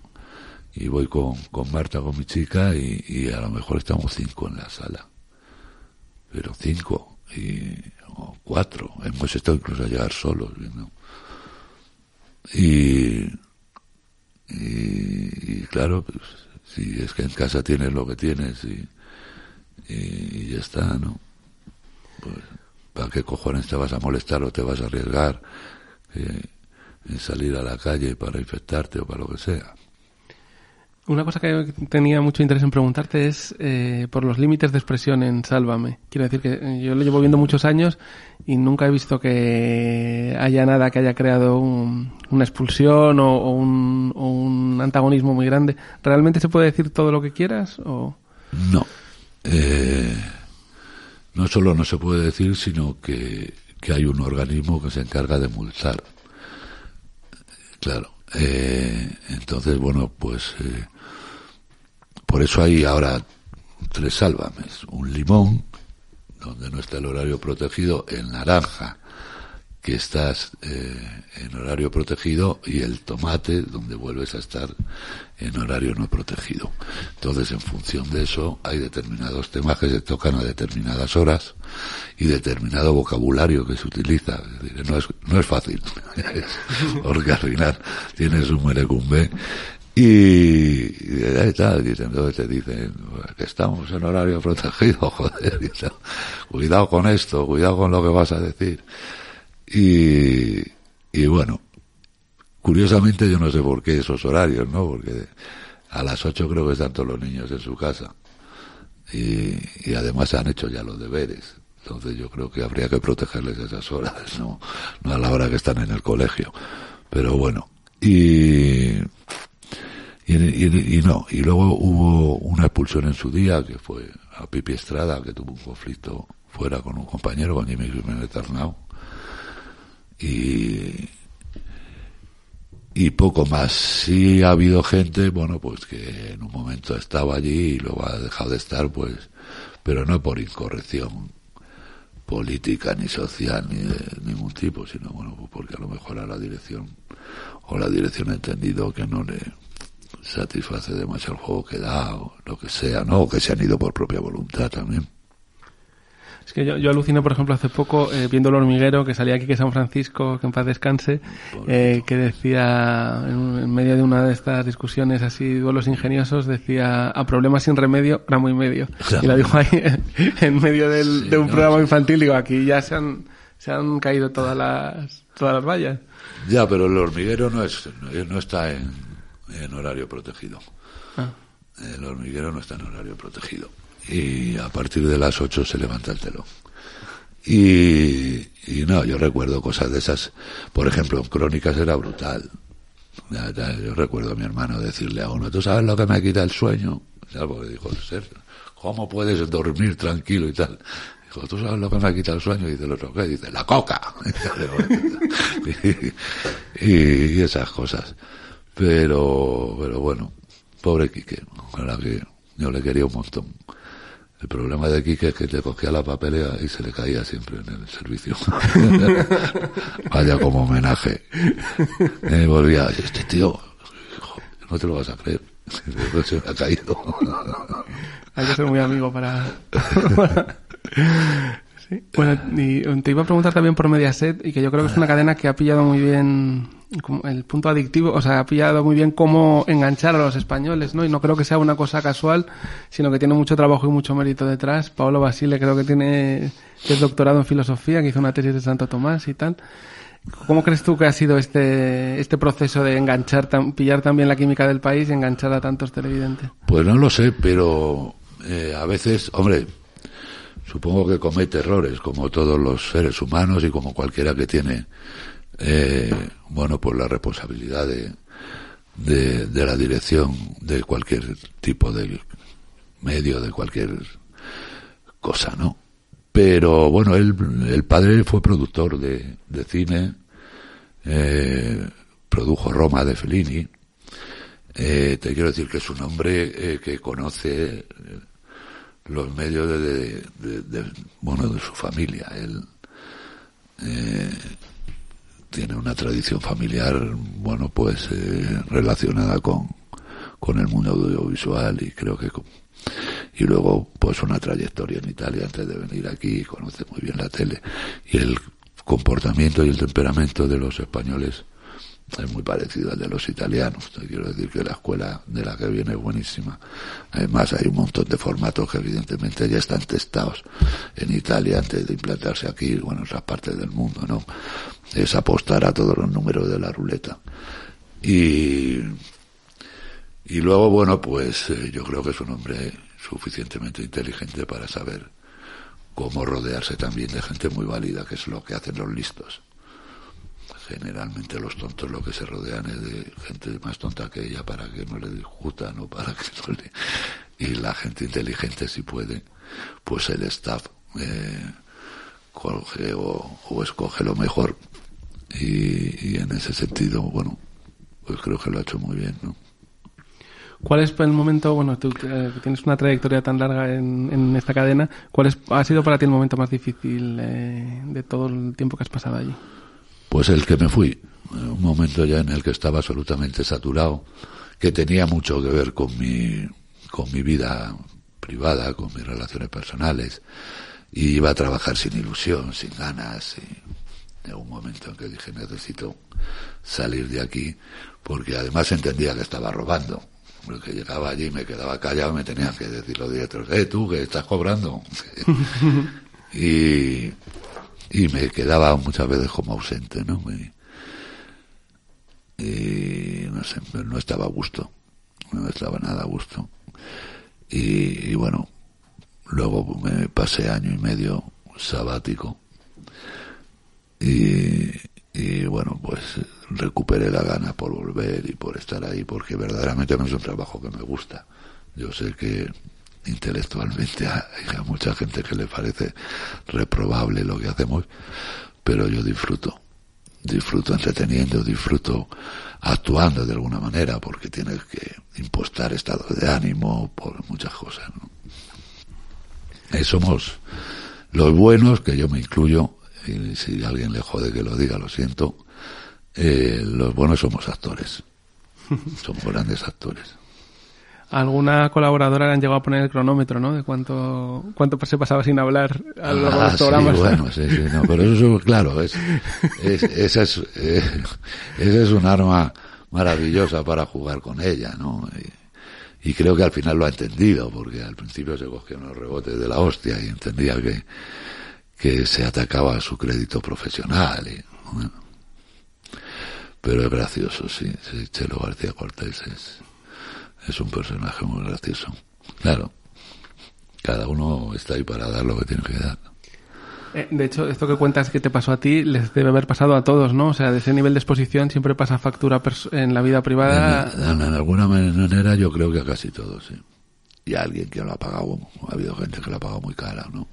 y voy con, con Marta, con mi chica, y, a lo mejor estamos cinco en la sala. Pero cinco, y, o cuatro, hemos estado incluso a llegar solos, ¿no? Y claro, pues, si es que en casa tienes lo que tienes y, y ya está, ¿no? Pues, ¿para qué cojones te vas a molestar o te vas a arriesgar eh, en salir a la calle para infectarte o para lo que sea? Una cosa que tenía mucho interés en preguntarte es eh, por los límites de expresión en Sálvame. Quiero decir que eh, yo lo llevo viendo muchos años y nunca he visto que haya nada que haya creado un- una expulsión o, un, o un antagonismo muy grande. ¿Realmente se puede decir todo lo que quieras? O... No. Eh, no solo no se puede decir, sino que, que hay un organismo que se encarga de multar. Claro. Eh, entonces, bueno, pues eh, por eso hay ahora tres sálvames. Un limón, donde no está el horario protegido, el naranja, que estás eh, en horario protegido, y el tomate, donde vuelves a estar en horario no protegido. Entonces, en función de eso, hay determinados temas que se tocan a determinadas horas y determinado vocabulario que se utiliza. Es decir, no es, no es fácil, porque al final tienes un merecumbe y, ahí tal, y entonces te dicen que estamos en horario protegido, [LAUGHS] joder, cuidado con esto, cuidado con lo que vas a decir. Y, y bueno, curiosamente yo no sé por qué esos horarios, ¿no? Porque a las 8 creo que están todos los niños en su casa. Y, y además han hecho ya los deberes. Entonces yo creo que habría que protegerles esas horas, ¿no? No a la hora que están en el colegio. Pero bueno. Y, y, y- no. Y luego hubo una expulsión en su día, que fue a Pipi Estrada, que tuvo un conflicto fuera con un compañero, con Jimmy Jiménez Arnau. Y, y poco más. Sí ha habido gente, bueno, pues que en un momento estaba allí y luego ha dejado de estar, pues, pero no por incorrección política ni social ni de ningún tipo, sino bueno, pues porque a lo mejor a la dirección o la dirección ha entendido que no le satisface demasiado el juego que da o lo que sea, ¿no? O que se han ido por propia voluntad también. Es que yo, yo aluciné, por ejemplo, hace poco eh, viendo el hormiguero que salía aquí que San Francisco, que en paz descanse, eh, que decía, en, en medio de una de estas discusiones así, duelos ingeniosos, decía, a problemas sin remedio, gramo y medio. Claro. Y lo dijo ahí en medio del- Sí, de un no, programa sí. infantil, digo, aquí ya se han, se han caído todas las, todas las vallas. Ya, pero el hormiguero no es no está en, en horario protegido. Ah. El hormiguero no está en horario protegido. Y a partir de las 8 se levanta el telón. Y, y no, yo recuerdo cosas de esas. Por ejemplo, en Crónicas era brutal. Ya, ya, yo recuerdo a mi hermano decirle a uno, ¿tú sabes lo que me quita el sueño? ¿Sabes? Porque dijo, "Ser- ¿cómo puedes dormir tranquilo y tal? Dijo, ¿tú sabes lo que me quita el sueño? Y dice el otro, ¿qué? Dice, la coca. [LAUGHS] y, y esas cosas. Pero, pero bueno, pobre Quique, la que yo le quería un montón. El problema de Quique es que te cogía la papelera y se le caía siempre en el servicio. [LAUGHS] Vaya como homenaje. Y volvía, este tío, hijo, no te lo vas a creer. [LAUGHS] Se me ha caído. [LAUGHS] Hay que ser muy amigo para... Bueno, y te iba a preguntar también por Mediaset, y que yo creo que es una cadena que ha pillado muy bien el punto adictivo, o sea, ha pillado muy bien cómo enganchar a los españoles, ¿no? Y no creo que sea una cosa casual, sino que tiene mucho trabajo y mucho mérito detrás. Paolo Basile creo que tiene, doctorado en filosofía, que hizo una tesis de Santo Tomás y tal. ¿Cómo crees tú que ha sido este, este proceso de enganchar, pillar también la química del país y enganchar a tantos televidentes? Pues no lo sé, pero eh, a veces, hombre, supongo que comete errores, como todos los seres humanos y como cualquiera que tiene eh, bueno, pues la responsabilidad de, de, de la dirección de cualquier tipo de medio, de cualquier cosa, ¿no? Pero bueno, él, el padre fue productor de, de cine, eh, produjo Roma de Fellini. Eh, te quiero decir que es un hombre eh, que conoce los medios de, de- de- bueno de su familia. Él eh, tiene una tradición familiar, bueno, pues eh, relacionada con, con el mundo audiovisual y creo que y luego pues una trayectoria en Italia antes de venir aquí, conoce muy bien la tele y el comportamiento y el temperamento de los españoles es muy parecido al de los italianos. Quiero decir que la escuela de la que viene es buenísima. Además hay un montón de formatos que evidentemente ya están testados en Italia antes de implantarse aquí, bueno, en otras partes del mundo, ¿no? Es apostar a todos los números de la ruleta. Y, y luego, bueno, pues eh, yo creo que es un hombre suficientemente inteligente para saber cómo rodearse también de gente muy válida, que es lo que hacen los listos. Generalmente los tontos lo que se rodean es de gente más tonta que ella para que no le discutan o para que no le... Y la gente inteligente si puede, pues el staff eh, coge o, escoge lo mejor. Y, en ese sentido, bueno, pues creo que lo ha hecho muy bien, ¿no? ¿Cuál es el momento, bueno, tú eh, tienes una trayectoria tan larga en, en esta cadena, cuál es, ha sido para ti el momento más difícil eh, de todo el tiempo que has pasado allí? Pues el que me fui, un momento ya en el que estaba absolutamente saturado, que tenía mucho que ver con mi, con mi vida privada, con mis relaciones personales, y iba a trabajar sin ilusión, sin ganas, y en un momento en que dije necesito salir de aquí, porque además entendía que estaba robando, porque llegaba allí, me quedaba callado, me tenían que decir los directores, eh, tú que estás cobrando. [LAUGHS] y, y me quedaba muchas veces como ausente, ¿no? Y, y no sé, no estaba a gusto, no estaba nada a gusto. Y, bueno, luego me pasé año y medio sabático y, y bueno, pues recuperé la gana por volver y por estar ahí, porque verdaderamente no es un trabajo que me gusta. Yo sé que intelectualmente hay mucha gente que le parece reprobable lo que hacemos, pero yo disfruto, disfruto entreteniendo, disfruto actuando de alguna manera, porque tienes que impostar estado de ánimo por muchas cosas. ¿no? Eh, somos los buenos, que yo me incluyo, y si alguien le jode que lo diga, lo siento, eh, los buenos somos actores, [LAUGHS] somos grandes actores. Alguna colaboradora le han llegado a poner el cronómetro, ¿no? De cuánto, cuánto se pasaba sin hablar a lo largo de Ah, los sí, programas. bueno, sí, sí, no, pero eso, claro, es, es, esa es, eh, esa es un arma maravillosa para jugar con ella, ¿no? Y, y creo que al final lo ha entendido, porque al principio se cogió unos rebotes de la hostia y entendía que, que se atacaba a su crédito profesional. Y, bueno. Pero es gracioso, sí, sí, Chelo García Cortés es, es un personaje muy gracioso. Claro, cada uno está ahí para dar lo que tiene que dar. Eh, de hecho, esto que cuentas que te pasó a ti les debe haber pasado a todos, ¿no? O sea, de ese nivel de exposición siempre pasa factura en la vida privada. En, en alguna manera yo creo que a casi todos, sí. Y a alguien que lo ha pagado, ha habido gente que lo ha pagado muy cara, ¿no?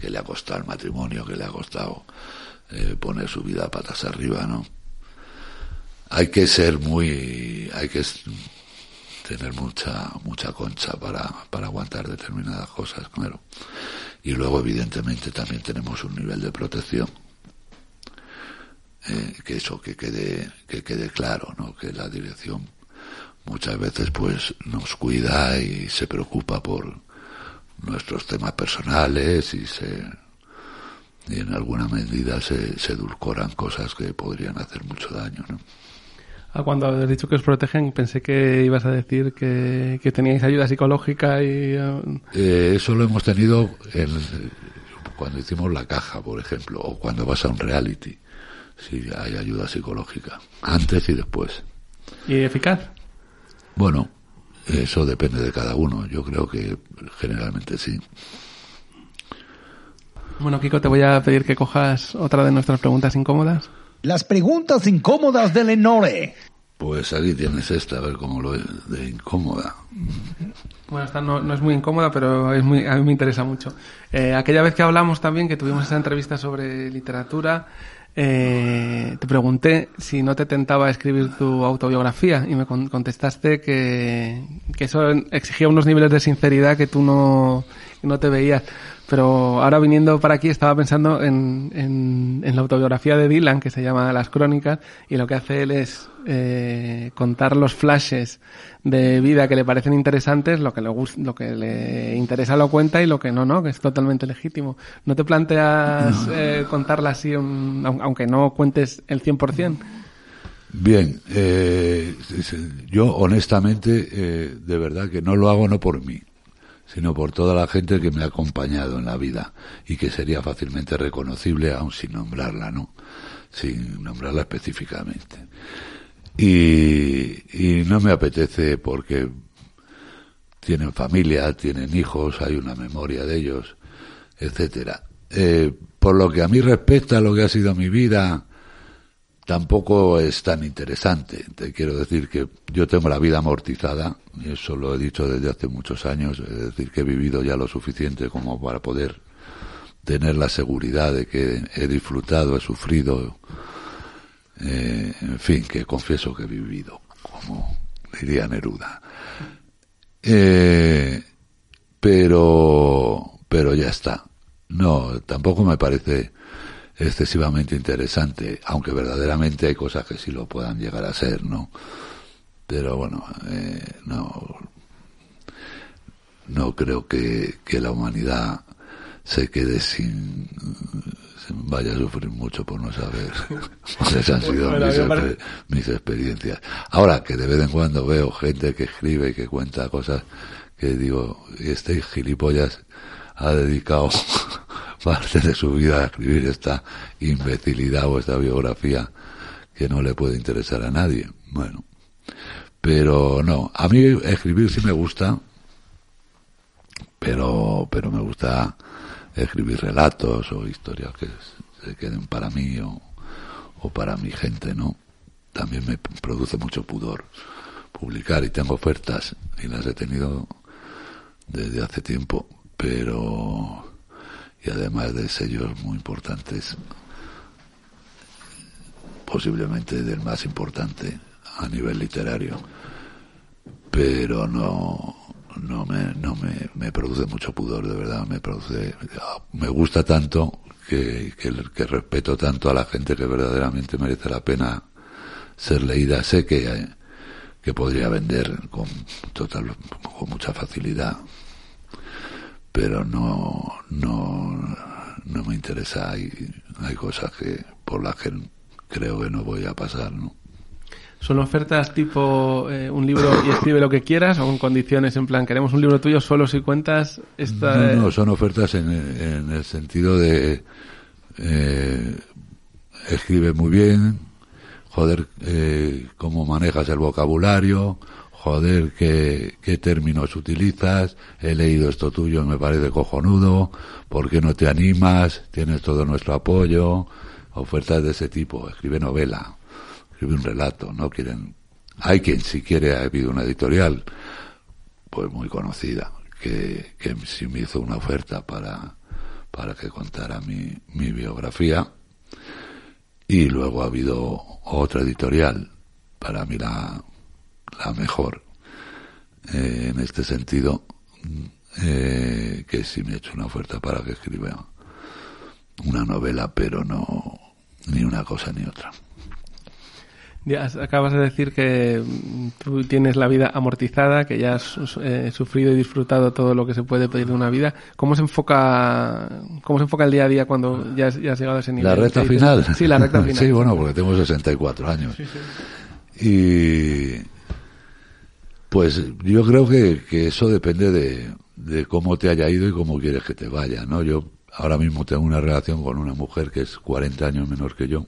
Que le ha costado el matrimonio, que le ha costado eh, poner su vida patas arriba, ¿no? Hay que ser muy, hay que tener mucha, mucha concha para, para aguantar determinadas cosas, claro. Y luego, evidentemente, también tenemos un nivel de protección eh, que eso que quede que quede claro no que la dirección muchas veces pues nos cuida y se preocupa por nuestros temas personales y se y en alguna medida se, se edulcoran cosas que podrían hacer mucho daño ¿no? Ah, cuando has dicho que os protegen, pensé que ibas a decir que, que teníais ayuda psicológica y... eh, Eh, eso lo hemos tenido en, cuando hicimos la caja por ejemplo o cuando vas a un reality si hay ayuda psicológica antes y después ¿Y eficaz? Bueno, eso depende de cada uno. Yo creo que generalmente sí. Bueno, Kiko, te voy a pedir que cojas otra de nuestras preguntas incómodas. Las preguntas incómodas de Lenore. Pues aquí tienes esta, a ver cómo lo es de incómoda. Bueno, esta no, no es muy incómoda, pero es muy, a mí me interesa mucho. Eh, aquella vez que hablamos también, que tuvimos esa entrevista sobre literatura, eh, te pregunté si no te tentaba escribir tu autobiografía y me con- contestaste que, que eso exigía unos niveles de sinceridad que tú no, no te veías. Pero ahora viniendo para aquí estaba pensando en, en, en la autobiografía de Dylan, que se llama Las Crónicas, y lo que hace él es eh, contar los flashes de vida que le parecen interesantes, lo que le gus- lo que le interesa lo cuenta y lo que no, no, que es totalmente legítimo. ¿No te planteas eh, contarla así, un- aun- aunque no cuentes el 100%? Bien, eh, yo honestamente, eh, de verdad que no lo hago no por mí, sino por toda la gente que me ha acompañado en la vida y que sería fácilmente reconocible aun sin nombrarla, ¿no? Sin nombrarla específicamente. Y, no me apetece porque tienen familia, tienen hijos, hay una memoria de ellos, etcétera. Eh, por lo que a mí respecta, lo que ha sido mi vida, tampoco es tan interesante. Te quiero decir que yo tengo la vida amortizada, y eso lo he dicho desde hace muchos años, es decir, que he vivido ya lo suficiente como para poder tener la seguridad de que he disfrutado, he sufrido, eh, en fin, que confieso que he vivido, como diría Neruda. Eh, pero, pero ya está. No, tampoco me parece excesivamente interesante, aunque verdaderamente hay cosas que sí lo puedan llegar a ser, ¿no? Pero bueno, eh, no, no creo que, que la humanidad se quede sin, sin- vaya a sufrir mucho por no saber [LAUGHS] cuáles han sido Bueno, mis, exper- mis experiencias. Ahora que de vez en cuando veo gente que escribe y que cuenta cosas que digo, este gilipollas ha dedicado parte de su vida a escribir esta imbecilidad o esta biografía que no le puede interesar a nadie. Bueno, pero no, a mí escribir sí me gusta, pero, pero me gusta escribir relatos o historias que se queden para mí o, o para mi gente, ¿no? También me produce mucho pudor publicar y tengo ofertas y las he tenido desde hace tiempo, pero y además de sellos muy importantes, posiblemente del más importante a nivel literario, pero no no me no me, me produce mucho pudor de verdad, me produce me gusta tanto que, que, respeto tanto a la gente que verdaderamente merece la pena ser leída, sé que que podría vender con total con mucha facilidad pero no no no me interesa. Hay hay cosas que por las que creo que no voy a pasar no ¿Son ofertas tipo eh, un libro y escribe lo que quieras o con condiciones en plan, queremos un libro tuyo solo si cuentas esta... no, no son ofertas en, en el sentido de eh, escribe muy bien joder eh, cómo manejas el vocabulario joder qué, qué términos utilizas, he leído esto tuyo, me parece cojonudo, ¿por qué no te animas? Tienes todo nuestro apoyo, ofertas de ese tipo, escribe novela, escribe un relato, no quieren, hay quien si quiere, ha habido una editorial, pues muy conocida, que, que sí me hizo una oferta para, para que contara mi, mi biografía, y luego ha habido otra editorial, para mí la, la mejor eh, en este sentido eh, que sí me ha hecho una oferta para que escriba una novela pero no ni una cosa ni otra Ya acabas de decir que mm, tú tienes la vida amortizada, que ya has eh, sufrido y disfrutado todo lo que se puede pedir de una vida. ¿Cómo se enfoca, cómo se enfoca el día a día cuando ya has, ya has llegado a ese nivel? la recta final Sí, la recta [LAUGHS] final. sí bueno porque tengo 64 años y pues yo creo que, que eso depende de, cómo te haya ido y cómo quieres que te vaya, ¿no? Yo ahora mismo tengo una relación con una mujer que es 40 años menor que yo,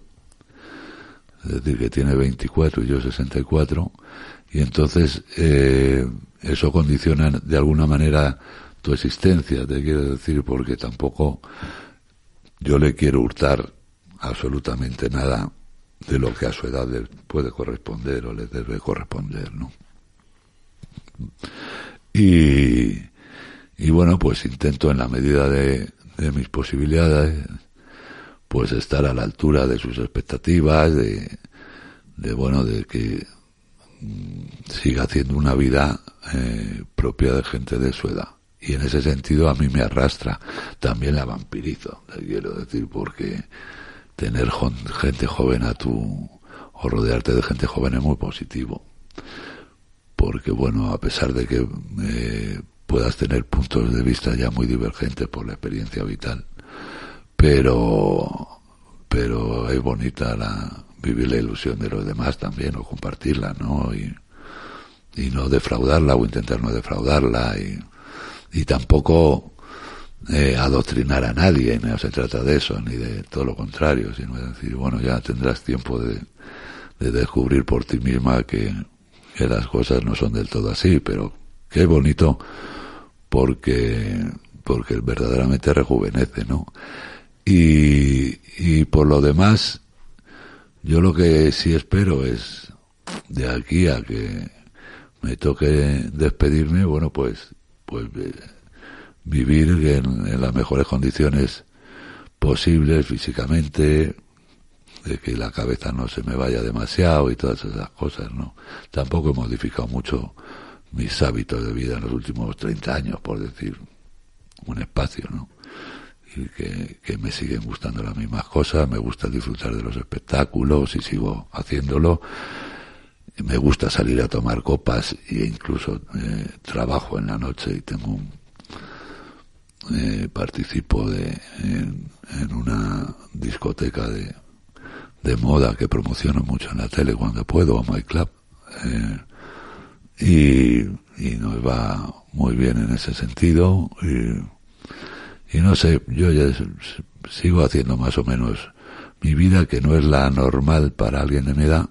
es decir, que tiene 24 y yo 64, y entonces eh, eso condiciona de alguna manera tu existencia, te quiero decir, porque tampoco yo le quiero hurtar absolutamente nada de lo que a su edad le puede corresponder o le debe corresponder, ¿no? Y, y bueno, pues intento en la medida de, mis posibilidades, pues estar a la altura de sus expectativas, de, de bueno, de que siga haciendo una vida eh, propia de gente de su edad. Y en ese sentido a mí me arrastra, también la vampirizo, quiero decir, porque tener gente joven a tu, o rodearte de gente joven es muy positivo. Porque bueno, a pesar de que eh, puedas tener puntos de vista ya muy divergentes por la experiencia vital, pero, pero es bonita la, vivir la ilusión de los demás también, o compartirla, ¿no? Y, y no defraudarla o intentar no defraudarla y, y tampoco eh, adoctrinar a nadie, no se trata de eso, ni de todo lo contrario, sino de decir, bueno, ya tendrás tiempo de, de descubrir por ti misma que, que las cosas no son del todo así, pero qué bonito porque, porque verdaderamente rejuvenece, ¿no? Y, y por lo demás, yo lo que sí espero es de aquí a que me toque despedirme, bueno, pues, pues eh, vivir en, las mejores condiciones posibles físicamente, de que la cabeza no se me vaya demasiado y todas esas cosas, ¿no? Tampoco he modificado mucho mis hábitos de vida en los últimos 30 años, por decir un espacio, ¿no? Y que, me siguen gustando las mismas cosas, me gusta disfrutar de los espectáculos y sigo haciéndolo me gusta salir a tomar copas e incluso eh, trabajo en la noche y tengo un, eh, participo de en, una discoteca de, de, moda que promociono mucho en la tele cuando puedo a My Club eh, y, y nos va muy bien en ese sentido y, y no sé yo ya sigo haciendo más o menos mi vida que no es la normal para alguien de mi edad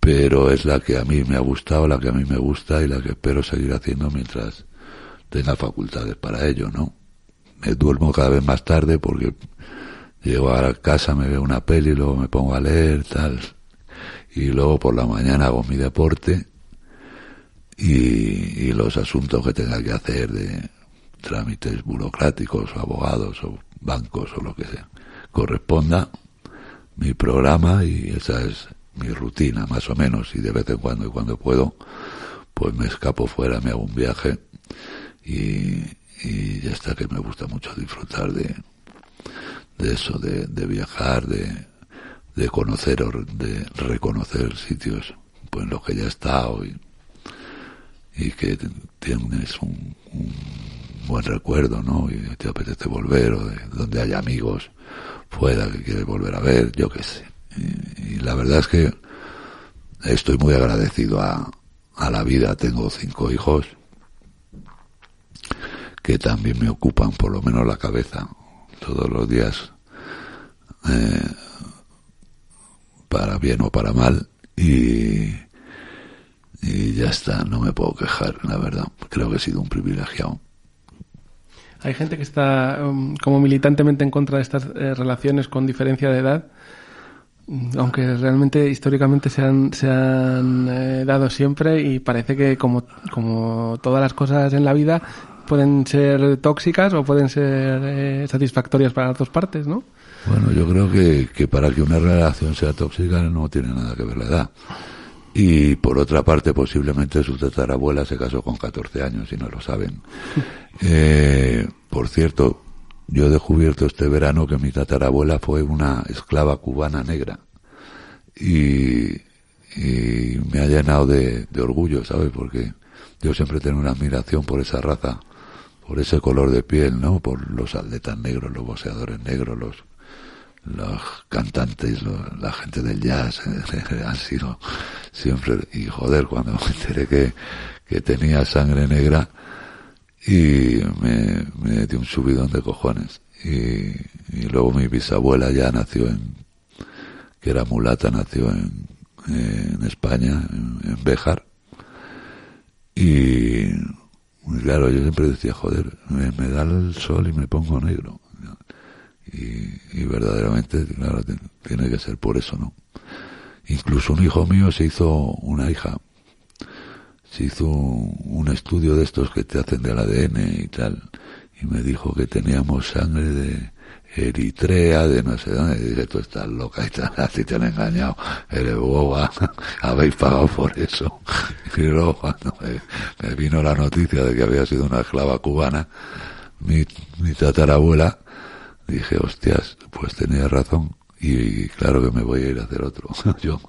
pero es la que a mí me ha gustado, la que a mí me gusta y la que espero seguir haciendo mientras tenga facultades para ello, ¿no? Me duermo cada vez más tarde porque llego a casa, me veo una peli, luego me pongo a leer, tal, y luego por la mañana hago mi deporte y, los asuntos que tenga que hacer de trámites burocráticos o abogados o bancos o lo que sea, corresponda mi programa y esa es mi rutina más o menos. Y de vez en cuando y cuando puedo pues me escapo fuera, me hago un viaje y ya está que me gusta mucho disfrutar de, de eso, de, de viajar, de, de conocer o de reconocer sitios pues en los que ya he estado y, y que tienes un, un, buen recuerdo, ¿no? Y te apetece volver o de donde haya amigos fuera que quieres volver a ver, yo qué sé. Y, la verdad es que estoy muy agradecido a, a la vida. Tengo cinco hijos que también me ocupan por lo menos la cabeza todos los días, eh, para bien o para mal, y, y ya está, no me puedo quejar, la verdad. Creo que he sido un privilegiado. Hay gente que está um, como militantemente en contra de estas eh, relaciones con diferencia de edad aunque realmente históricamente se han, se han eh, dado siempre y parece que como, como todas las cosas en la vida pueden ser tóxicas o pueden ser eh, satisfactorias para las dos partes, ¿no? Bueno, yo creo que, que para que una relación sea tóxica no tiene nada que ver la edad. Y por otra parte, posiblemente su tatarabuela se casó con 14 años y no lo saben. [LAUGHS] Eh, por cierto, yo he descubierto este verano que mi tatarabuela fue una esclava cubana negra. Y, y me ha llenado de, de orgullo, ¿sabes? Porque yo siempre tengo una admiración por esa raza, por ese color de piel, ¿no? Por los atletas negros, los boxeadores negros, los, los cantantes, la gente del jazz, [LAUGHS] han sido siempre, y joder, cuando me enteré que, que tenía sangre negra, y me, me dio un subidón de cojones. Y, luego mi bisabuela ya nació en, que era mulata, nació en, en España, en, en Béjar. Y claro, yo siempre decía, joder, me, da el sol y me pongo negro. y, verdaderamente, claro, tiene que ser por eso, ¿no? Incluso un hijo mío se hizo una hija, se hizo un estudio de estos que te hacen del ADN y tal, y me dijo que teníamos sangre de Eritrea, de no sé dónde, y dije, tú estás loca [LAUGHS] y tal, así te han engañado, eres boba, [LAUGHS] habéis pagado por eso. [LAUGHS] Y luego cuando me, vino la noticia de que había sido una esclava cubana, mi, mi tatarabuela, dije, hostias, pues tenía razón, y claro que me voy a ir a hacer otro, yo.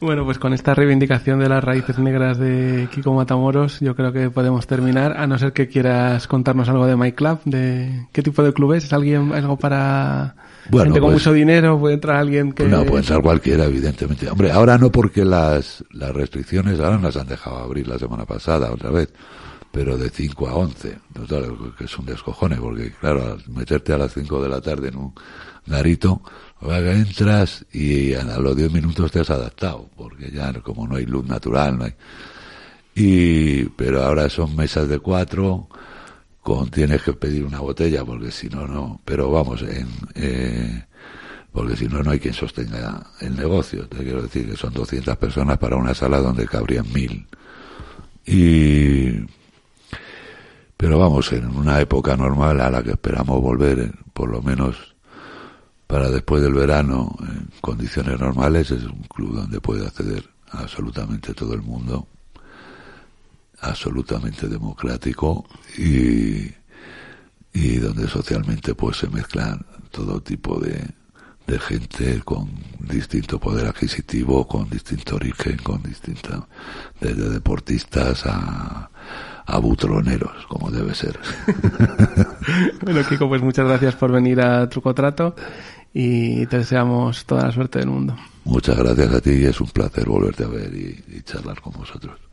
Bueno, pues con esta reivindicación de las raíces negras de Kiko Matamoros, yo creo que podemos terminar, a no ser que quieras contarnos algo de My Club, de qué tipo de club es, ¿es alguien algo para gente con pues mucho dinero? ¿Puede entrar alguien que...? No, puede entrar cualquiera, evidentemente. Hombre, ahora no porque las, las restricciones ahora las han dejado abrir la semana pasada otra vez, pero de 5 a 11, que es un descojone, porque claro, meterte a las 5 de la tarde en un garito, entras y a los 10 minutos te has adaptado, porque ya como no hay luz natural, no hay... Y, pero ahora son mesas de cuatro, con, tienes que pedir una botella, porque si no, no, pero vamos, en, eh, porque si no, no hay quien sostenga el negocio. Te quiero decir que son 200 personas para una sala donde cabrían mil. Y, pero vamos, en una época normal a la que esperamos volver, por lo menos para después del verano, en condiciones normales, es un club donde puede acceder absolutamente todo el mundo, absolutamente democrático y, y donde socialmente pues se mezclan todo tipo de, gente con distinto poder adquisitivo, con distinto origen, con distinta, desde deportistas a, a butroneros, como debe ser. [LAUGHS] bueno, Kiko, pues muchas gracias por venir a Truco Trato y te deseamos toda la suerte del mundo. Muchas gracias a ti y es un placer volverte a ver y, y charlar con vosotros.